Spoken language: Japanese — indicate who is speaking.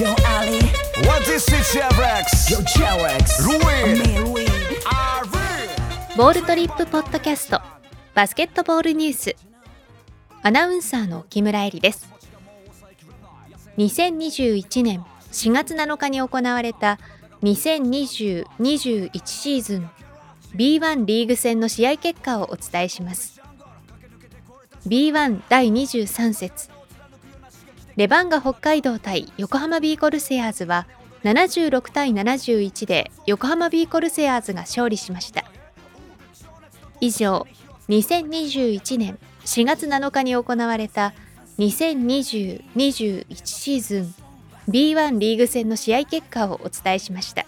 Speaker 1: Yo Ali.
Speaker 2: What is it, Chevrex?
Speaker 1: Yo Cherex
Speaker 2: Ruin.
Speaker 1: Me
Speaker 3: ボールトリップポッドキャスト。バスケットボールニュース。アナウンサーの木村恵里です。2021年4月7日に行われた2020-21シーズン B1 リーグ戦の試合結果をお伝えします。B1 第23節レバンガ北海道対横浜ビーコルセアーズは76対71で横浜ビーコルセアーズが勝利しました。以上2021年4月7日に行われた2020-21シーズン B1 リーグ戦の試合結果をお伝えしました。